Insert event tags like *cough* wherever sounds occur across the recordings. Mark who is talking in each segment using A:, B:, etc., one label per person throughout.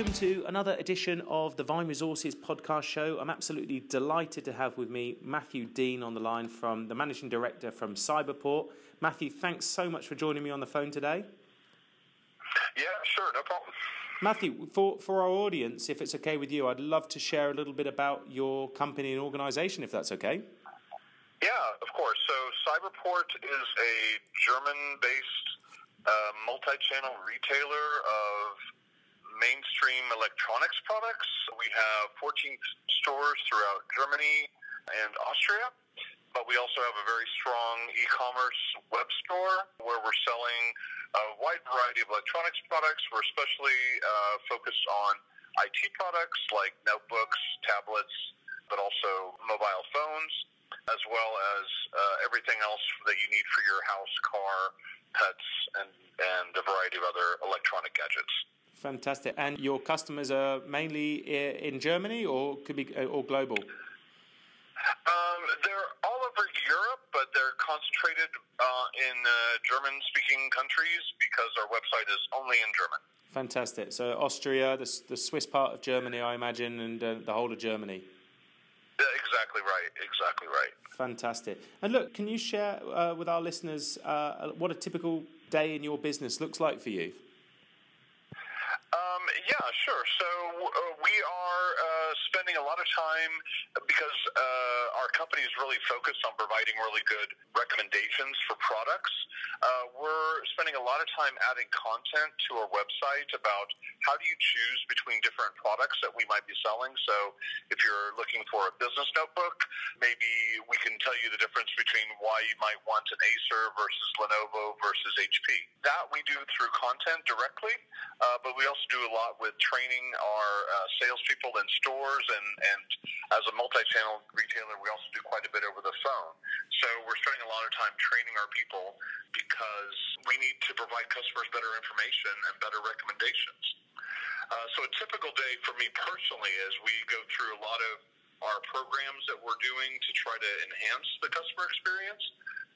A: Welcome to another edition of the Vine Resources podcast show. I'm absolutely delighted to have with me Matthew Dean on the line from the managing director from Cyberport. Matthew, thanks so much for joining me on the phone today.
B: Yeah, sure, no problem.
A: Matthew, for, for our audience, if it's okay with you, I'd love to share a little bit about your company and organization, if that's okay.
B: Yeah, of course. So, Cyberport is a German based uh, multi channel retailer of mainstream electronics products. We have 14 stores throughout Germany and Austria, but we also have a very strong e commerce web store where we're selling a wide variety of electronics products. We're especially uh, focused on IT products like notebooks, tablets, but also mobile phones, as well as uh, everything else that you need for your house, car, pets, and, and a variety of other electronic gadgets.
A: Fantastic. And your customers are mainly in Germany or could be uh, or global?
B: Um, they're all over Europe, but they're concentrated uh, in uh, German-speaking countries because our website is only in German.
A: Fantastic. So Austria, the, the Swiss part of Germany, I imagine, and uh, the whole of Germany.
B: Yeah, exactly right. Exactly right.
A: Fantastic. And look, can you share uh, with our listeners uh, what a typical day in your business looks like for you?
B: Um, yeah, sure. So uh, we are spending a lot of time because uh, our company is really focused on providing really good recommendations for products. Uh, we're spending a lot of time adding content to our website about how do you choose between different products that we might be selling. So if you're looking for a business notebook, maybe we can tell you the difference between why you might want an Acer versus Lenovo versus HP. That we do through content directly, uh, but we also do a lot with training our uh, salespeople in stores, and, and as a multi-channel retailer, we also do quite a bit over the phone. So we're spending a lot of time training our people because we need to provide customers better information and better recommendations. Uh, so a typical day for me personally is we go through a lot of our programs that we're doing to try to enhance the customer experience,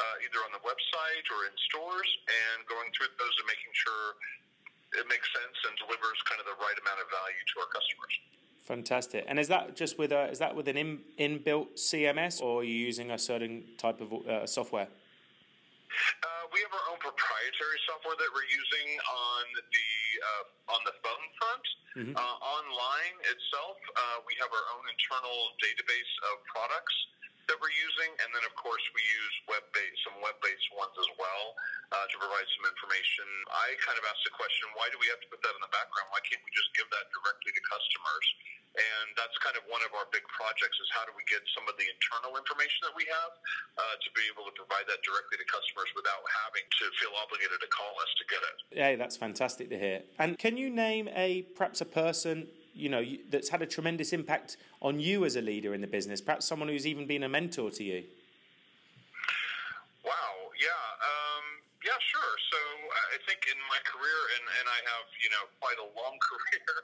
B: uh, either on the website or in stores, and going through those and making sure it makes sense and delivers kind of the right amount of value to our customers.
A: Fantastic. And is that just with a is that with an in, inbuilt CMS, or are you using a certain type of uh, software?
B: Uh, we have our own proprietary software that we're using on the uh, on the phone front. Mm-hmm. Uh, online itself, uh, we have our own internal database of products that we're using, and then of course we use web based some web based ones as well uh, to provide some information. I kind of asked the question, why do we have to put that in the background? Why can't we just give that directly to customers? And that's kind of one of our big projects is how do we get some of the internal information that we have uh, to be able to provide that directly to customers without having to feel obligated to call us to get it.
A: Yeah, that's fantastic to hear. And can you name a perhaps a person you know that's had a tremendous impact on you as a leader in the business? Perhaps someone who's even been a mentor to you.
B: Wow. Yeah. Um, yeah. Sure. So I think in my career, and, and I have you know quite a long *laughs* career.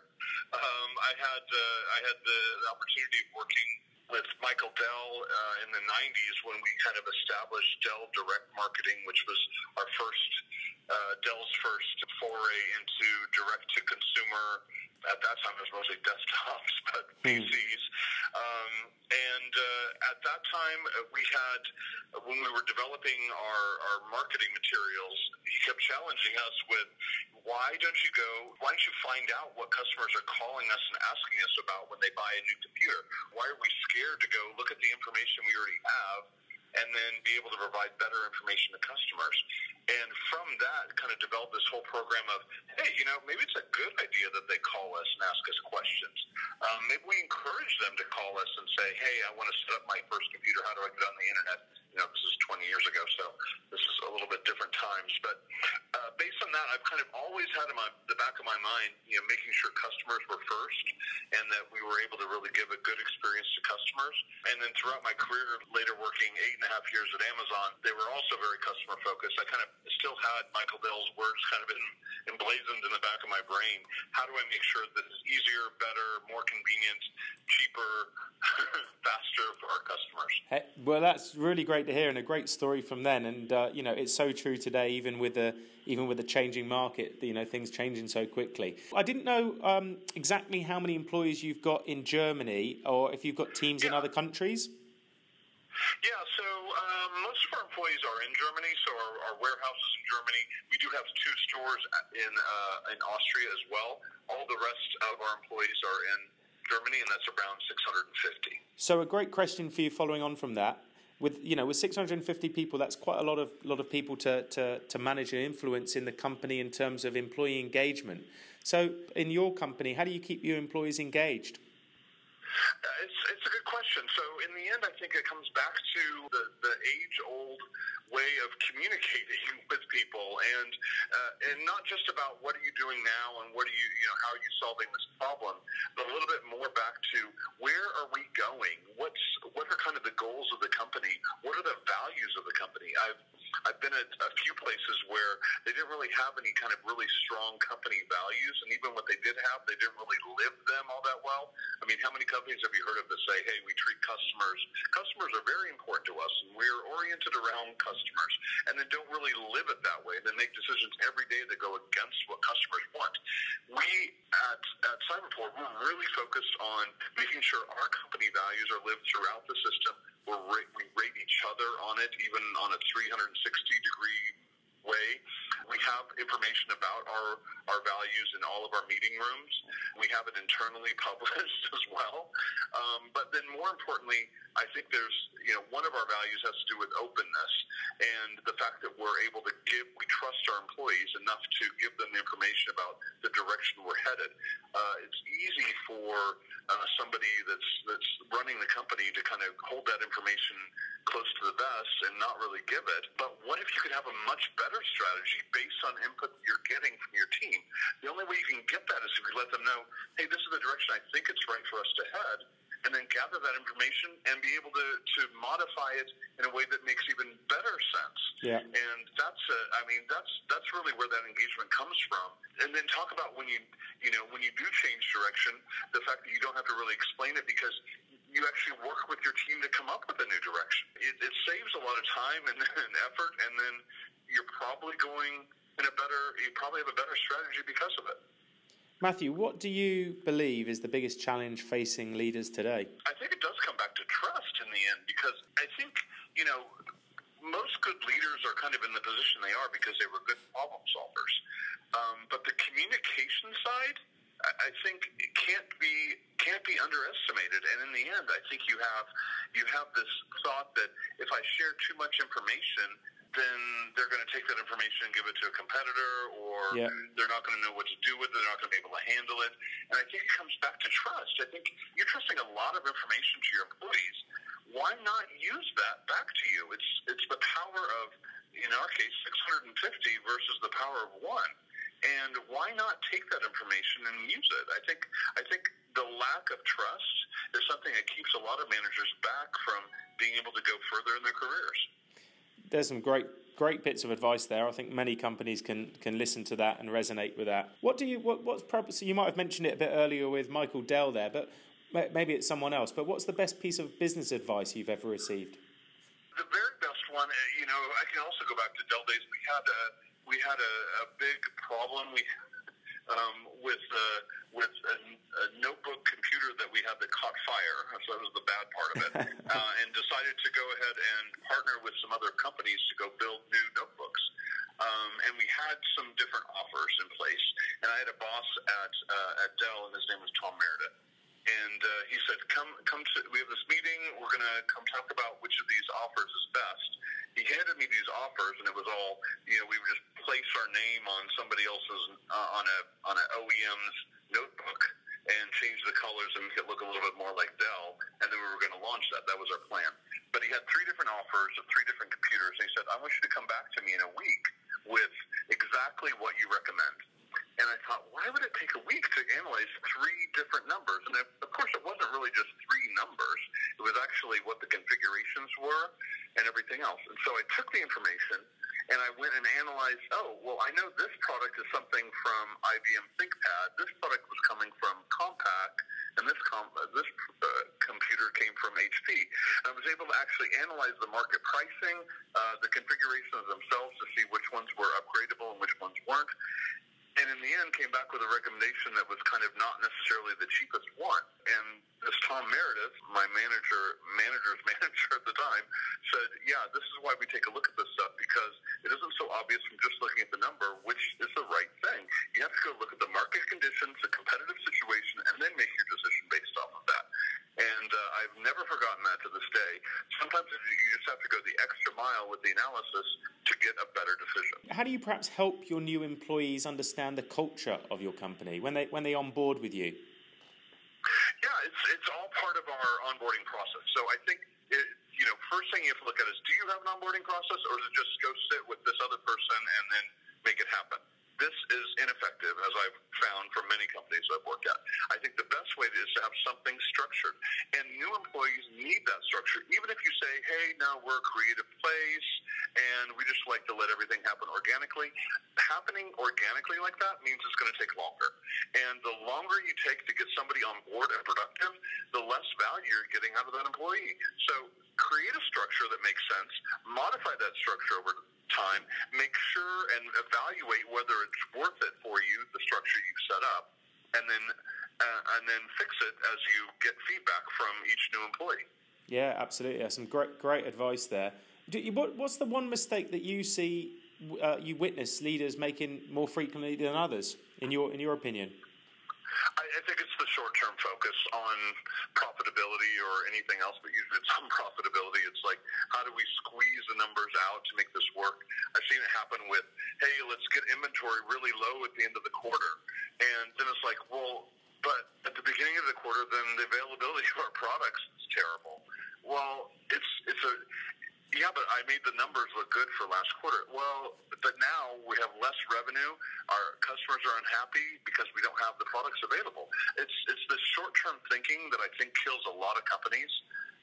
B: Um, I had uh, I had the, the opportunity of working with Michael Dell uh, in the 90s when we kind of established Dell Direct Marketing, which was our first, uh, Dell's first foray into direct to consumer at that time it was mostly *laughs* desktops, *laughs* but hmm. PCs. Um, and uh, at that time, uh, we had, when we were developing our, our marketing materials, he kept challenging us with, why don't you go, why don't you find out what customers are calling us and asking us about when they buy a new computer? Why are we scared to go look at the information we already have and then be able to provide better information to customers? And from that, kind of develop this whole program of, hey, you know, maybe it's a good idea that they call us and ask us questions. Um, maybe we encourage them to call us and say, hey, I want to set up my first computer. How do I get on the internet? You know, this is 20 years ago, so this is a little bit different times. But uh, based on that, I've kind of always had in my, the back of my mind, you know, making sure customers were first and that we were able to really give a good experience to customers. And then throughout my career, later working eight and a half years at Amazon, they were also very customer focused. I kind of still had Michael Dell's words kind of in, emblazoned in the back of my brain. How do I make sure this is easier, better, more convenient, cheaper, *laughs* faster for our customers.
A: Hey, well, that's really great to hear, and a great story from then. And uh, you know, it's so true today, even with the even with the changing market. You know, things changing so quickly. I didn't know um, exactly how many employees you've got in Germany, or if you've got teams yeah. in other countries.
B: Yeah, so um, most of our employees are in Germany. So our, our warehouses in Germany. We do have two stores in uh, in Austria as well. All the rest of our employees are in Germany, and that's around 650.
A: So a great question for you, following on from that. With you know, with 650 people, that's quite a lot of lot of people to, to, to manage and influence in the company in terms of employee engagement. So, in your company, how do you keep your employees engaged?
B: Uh, it's, it's a good question. So in the end, I think it comes back to the, the age old way of communicating *laughs* with people, and uh, and not just about what are you doing now and what are you you know how are you solving this problem, but a little bit more back to where are we going? What's what are kind of the goals of the company? What are the values of the company? I've I've been at a few places where they didn't really have any kind of really strong company values, and even what they did have, they didn't really live them all that well. I mean, how many companies have you heard of that say, "Hey, we treat customers. Customers are very important to us, and we're oriented around customers," and then don't really live it that way. Then make decisions every day that go against what customers want. We at at Cyberport, we're really focused on making sure our company values are lived throughout the system we're, we rate each other on it, even on a 360 degree way. We have information about our, our values in all of our meeting rooms. We have it internally *laughs* published as well. Um, but then more importantly, I think there's, you know, one of our values has to do with openness and the fact that we're able to give, trust our employees enough to give them the information about the direction we're headed. Uh, it's easy for uh, somebody that's that's running the company to kind of hold that information close to the vest and not really give it. But what if you could have a much better strategy based on input you're getting from your team? The only way you can get that is if you let them know, hey, this is the direction I think it's right for us to head and then gather that information and be able to, to modify it in a way that makes even better sense.
A: Yeah.
B: And that's, uh, I mean, that's that's really where that engagement comes from. And then talk about when you, you know, when you do change direction, the fact that you don't have to really explain it because you actually work with your team to come up with a new direction. It, it saves a lot of time and, *laughs* and effort, and then you're probably going in a better, you probably have a better strategy because of it.
A: Matthew, what do you believe is the biggest challenge facing leaders today?
B: I think it does come back to trust in the end because I think, you know, most good leaders are kind of in the position they are because they were good problem solvers. Um, but the communication side, I think it can't be can't be underestimated. And in the end, I think you have you have this thought that if I share too much information, then they're going to take that information and give it to a competitor, or yeah. they're not going to know what to do with it. They're not going to be able to handle it. And I think it comes back to trust. I think you're trusting a lot of information to your employees. Why not use that back to you? It's it's the power of, in our case, 650 versus the power of one. And why not take that information and use it? I think I think the lack of trust is something that keeps a lot of managers back from being able to go further in their careers
A: there's some great great bits of advice there. I think many companies can can listen to that and resonate with that. What do you what what's so you might have mentioned it a bit earlier with Michael Dell there, but maybe it's someone else. But what's the best piece of business advice you've ever received?
B: The very best one, uh, you know, I can also go back to Dell days. We had a we had a, a big problem. We um, with uh, with a, a notebook computer that we had that caught fire. *laughs* So that was the bad part of it, *laughs* uh, and decided to go ahead and partner with some other companies to go build new notebooks. Um, and we had some different offers in place. And I had a boss at uh, at Dell, and his name was Tom Meredith. And uh, he said, "Come, come to. We have this meeting. We're to come talk about which of these offers is best." He handed me these offers, and it was all, you know, we would just place our name on somebody else's uh, on a on an OEM's notebook and change the colors and make it look a little bit more like Dell, and then we were going to launch that. That was our plan. But he had three different offers of three different computers, and he said, "I want you to come back to me in a week with exactly what you recommend." And I thought, why would it take a week to analyze three different numbers? And of course, it wasn't really just three numbers. It was actually what the configurations were and everything else. And so I took the information and I went and analyzed, oh, well, I know this product is something from IBM ThinkPad. This product was coming from Compaq and this com- this uh, computer came from HP. And I was able to actually analyze the market pricing, uh, the configurations themselves to see which ones were upgradable and which ones weren't. And in the end, came back with a recommendation that was kind of not necessarily the cheapest one. And this Tom Meredith, my manager, manager's *laughs* manager at the time, said, "Yeah, this is why we take a look at this stuff because it isn't so obvious from just looking at the number which is the right thing. You have to go look at the market conditions, the competitive situation, and then make your decision based off of that." And uh, I've never forgotten that to this day. Sometimes you just have to go the extra mile with the analysis to get a better decision.
A: How do you perhaps help your new employees understand the culture of your company when they when they on board with you?
B: Yeah, it's it's all part of our onboarding process. So I think it, you know, first thing you have to look at is, do you have an onboarding process, or is it just go sit with this other person and then make it happen? This is ineffective, as I've found from many companies I've worked at. I think the best way is to have something structured. And new employees need that structure. Even if you say, hey, no, we're a creative place and we just like to let everything happen organically, happening organically like that means it's going to take longer. And the longer you take to get somebody on board and productive, the less value you're getting out of that employee. So create a structure that makes sense, modify that structure over time, make sure and evaluate whether it's worth it for you, the structure you've set up, and then uh, and then fix it as you get feedback from each new employee.
A: Yeah, absolutely. That's some great great advice there. You, what, what's the one mistake that you see uh, you witness leaders making more frequently than others, in your in your opinion?
B: I, I think it's the short term focus on profitability or anything else, but usually it's *laughs* on profitability. It's like, how do we squeeze the numbers out to make this work? I've seen it happen with, hey, let's get inventory really low at the end of the quarter. And then it's like, well, but at the beginning of the quarter, then the availability *laughs* of our products is terrible. Well, it's it's a yeah, but I made the numbers look good for last quarter. Well, but now we have less revenue. Our customers are unhappy because we don't have the products available. It's it's this short term thinking that I think kills a lot of companies.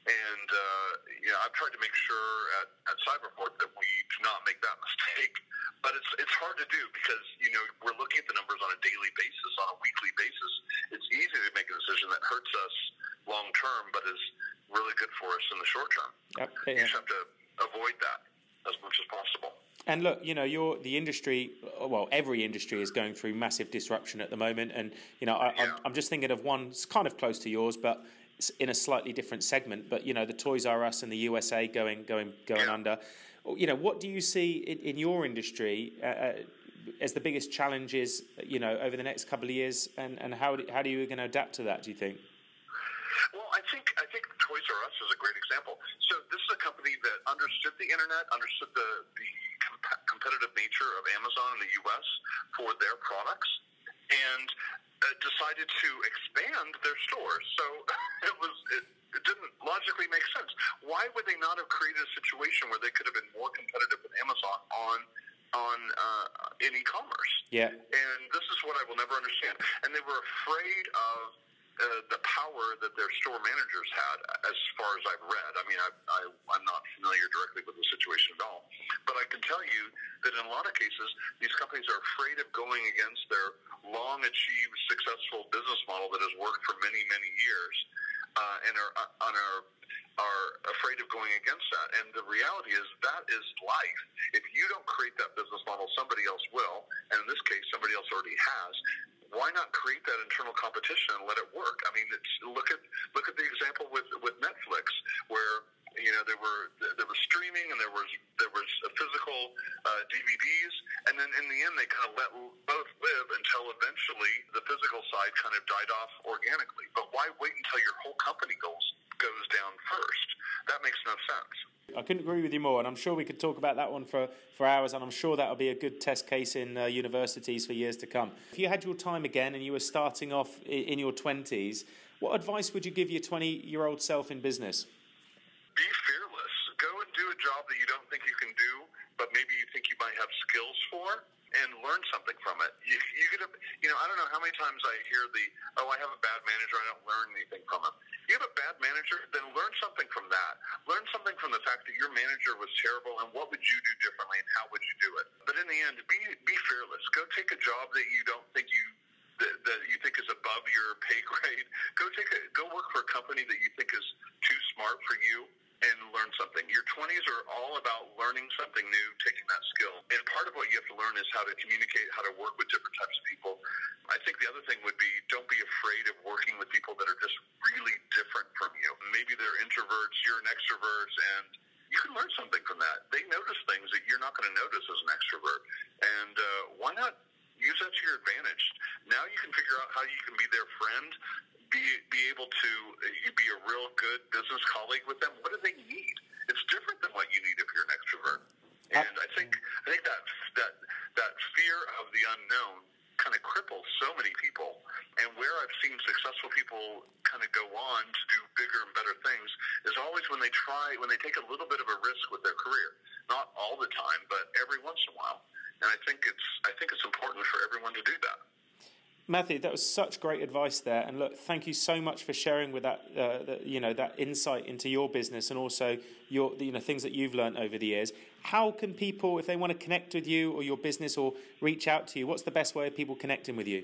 B: And uh, you know, I've tried to make sure at, at Cyberport that we do not make that *laughs* mistake. But it's it's hard to do because you know we're looking at the numbers on a daily basis, on a weekly basis. It's easy to make a decision that hurts us long term, but is really good for us in the short term. Yep. You just have to avoid that as much as possible.
A: And look, you know, you're the industry. Well, every industry is going through massive disruption at the moment, and you know, I, yeah. I'm just thinking of one kind of close to yours, but in a slightly different segment. But you know, the Toys R Us in the USA going going going yeah. under. You know, what do you see in, in your industry uh, uh, as the biggest challenges? You know, over the next couple of years, and and how how do you going to adapt to that? Do you think?
B: Well, I think I think Toys R Us is a great example. So this is a company that understood the internet, understood the the comp- competitive nature of Amazon in the U.S. for their products, and uh, decided to expand their stores. So *laughs* it was it, it didn't logically make sense. Why would they not have created a situation where they could have been more competitive with Amazon on on uh, in e-commerce?
A: Yeah.
B: And this is what I will never understand. And they were afraid of uh, the power that their store managers had, as far as I've read. I mean, I, I, I'm not familiar directly with the situation at all, but I can tell you that in a lot of cases, these companies are afraid of going against their long achieved successful business model that has worked for many, many years, uh, and are, uh, and are are afraid of going against that. And the reality is that is life. If you don't create that business model, somebody else will. And in this case, somebody else already has why not create that internal competition and let it work? I mean, look at look at the example with with Netflix, where you know there were there was streaming and there was there was physical uh, DVDs, and then in the end they kind of let both live until eventually the physical side kind of died off organically. But why wait until your whole company goes goes down first? That makes no sense.
A: I couldn't agree with you more, and I'm sure we could talk about that one for, for hours, and I'm sure that'll be a good test case in uh, universities for years to come. If you had your time again and you were starting off in, in your 20s, what advice would you give your 20 year old self in business?
B: Be fearless. Go and do a job that you don't think you can do, but maybe you think you might have skills for and learn something from it. You, you get a, you know, I don't know how many times I hear the, oh, I have a bad manager, I don't learn anything from him. You have a bad manager, then learn something from that. Learn something from the fact that your manager was terrible, and what would you do differently, and how would you do it? But in the end, be be fearless. Go take a job that you don't think you that, that you think is above your pay *laughs* grade, go take a, go work for a company that you think is too smart for you and learn something. Your 20s are all about learning something new, taking that skill. And part of what you have to learn is how to communicate, how to work with different types of people. I think the other thing would be don't be afraid of working with people that are just really different from you. Maybe they're introverts, you're an extrovert, and you can learn something from that. They notice things that you're not going to notice as an extrovert. And uh, why not use that to your advantage? Now you can figure out how you can be their friend, be be able to uh, be a real good business colleague with them. What do they need? It's different than what you need if you're an extrovert. And I think I think that that that fear of the unknown kind of cripples so many people. And where I've seen successful people kind of go on to do bigger and better things is always when they try when they take a little bit of a risk with their career. Not all the time, but every once in a while. And I think it's I think it's important for everyone to do that.
A: Matthew, that was such great advice there, and look, thank you so much for sharing with that, uh, the, you know, that insight into your business and also your, you know, things that you've learned over the years. How can people, if they want to connect with you or your business or reach out to you, what's the best way of people connecting with you?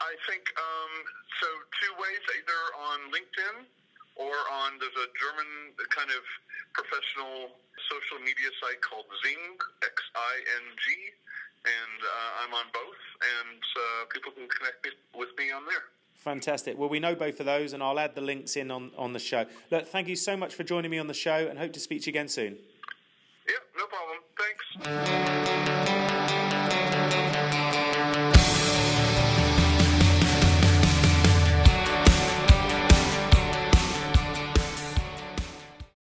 B: I think um, so. Two ways: either on LinkedIn or on there's a German kind of professional social media site called Xing X I N G and uh, I'm on both, and uh, people can connect with me on there.
A: Fantastic. Well, we know both of those, and I'll add the links in on, on the show. Look, thank you so much for joining me on the show, and hope to speak to you again soon.
B: Yeah, no problem. Thanks.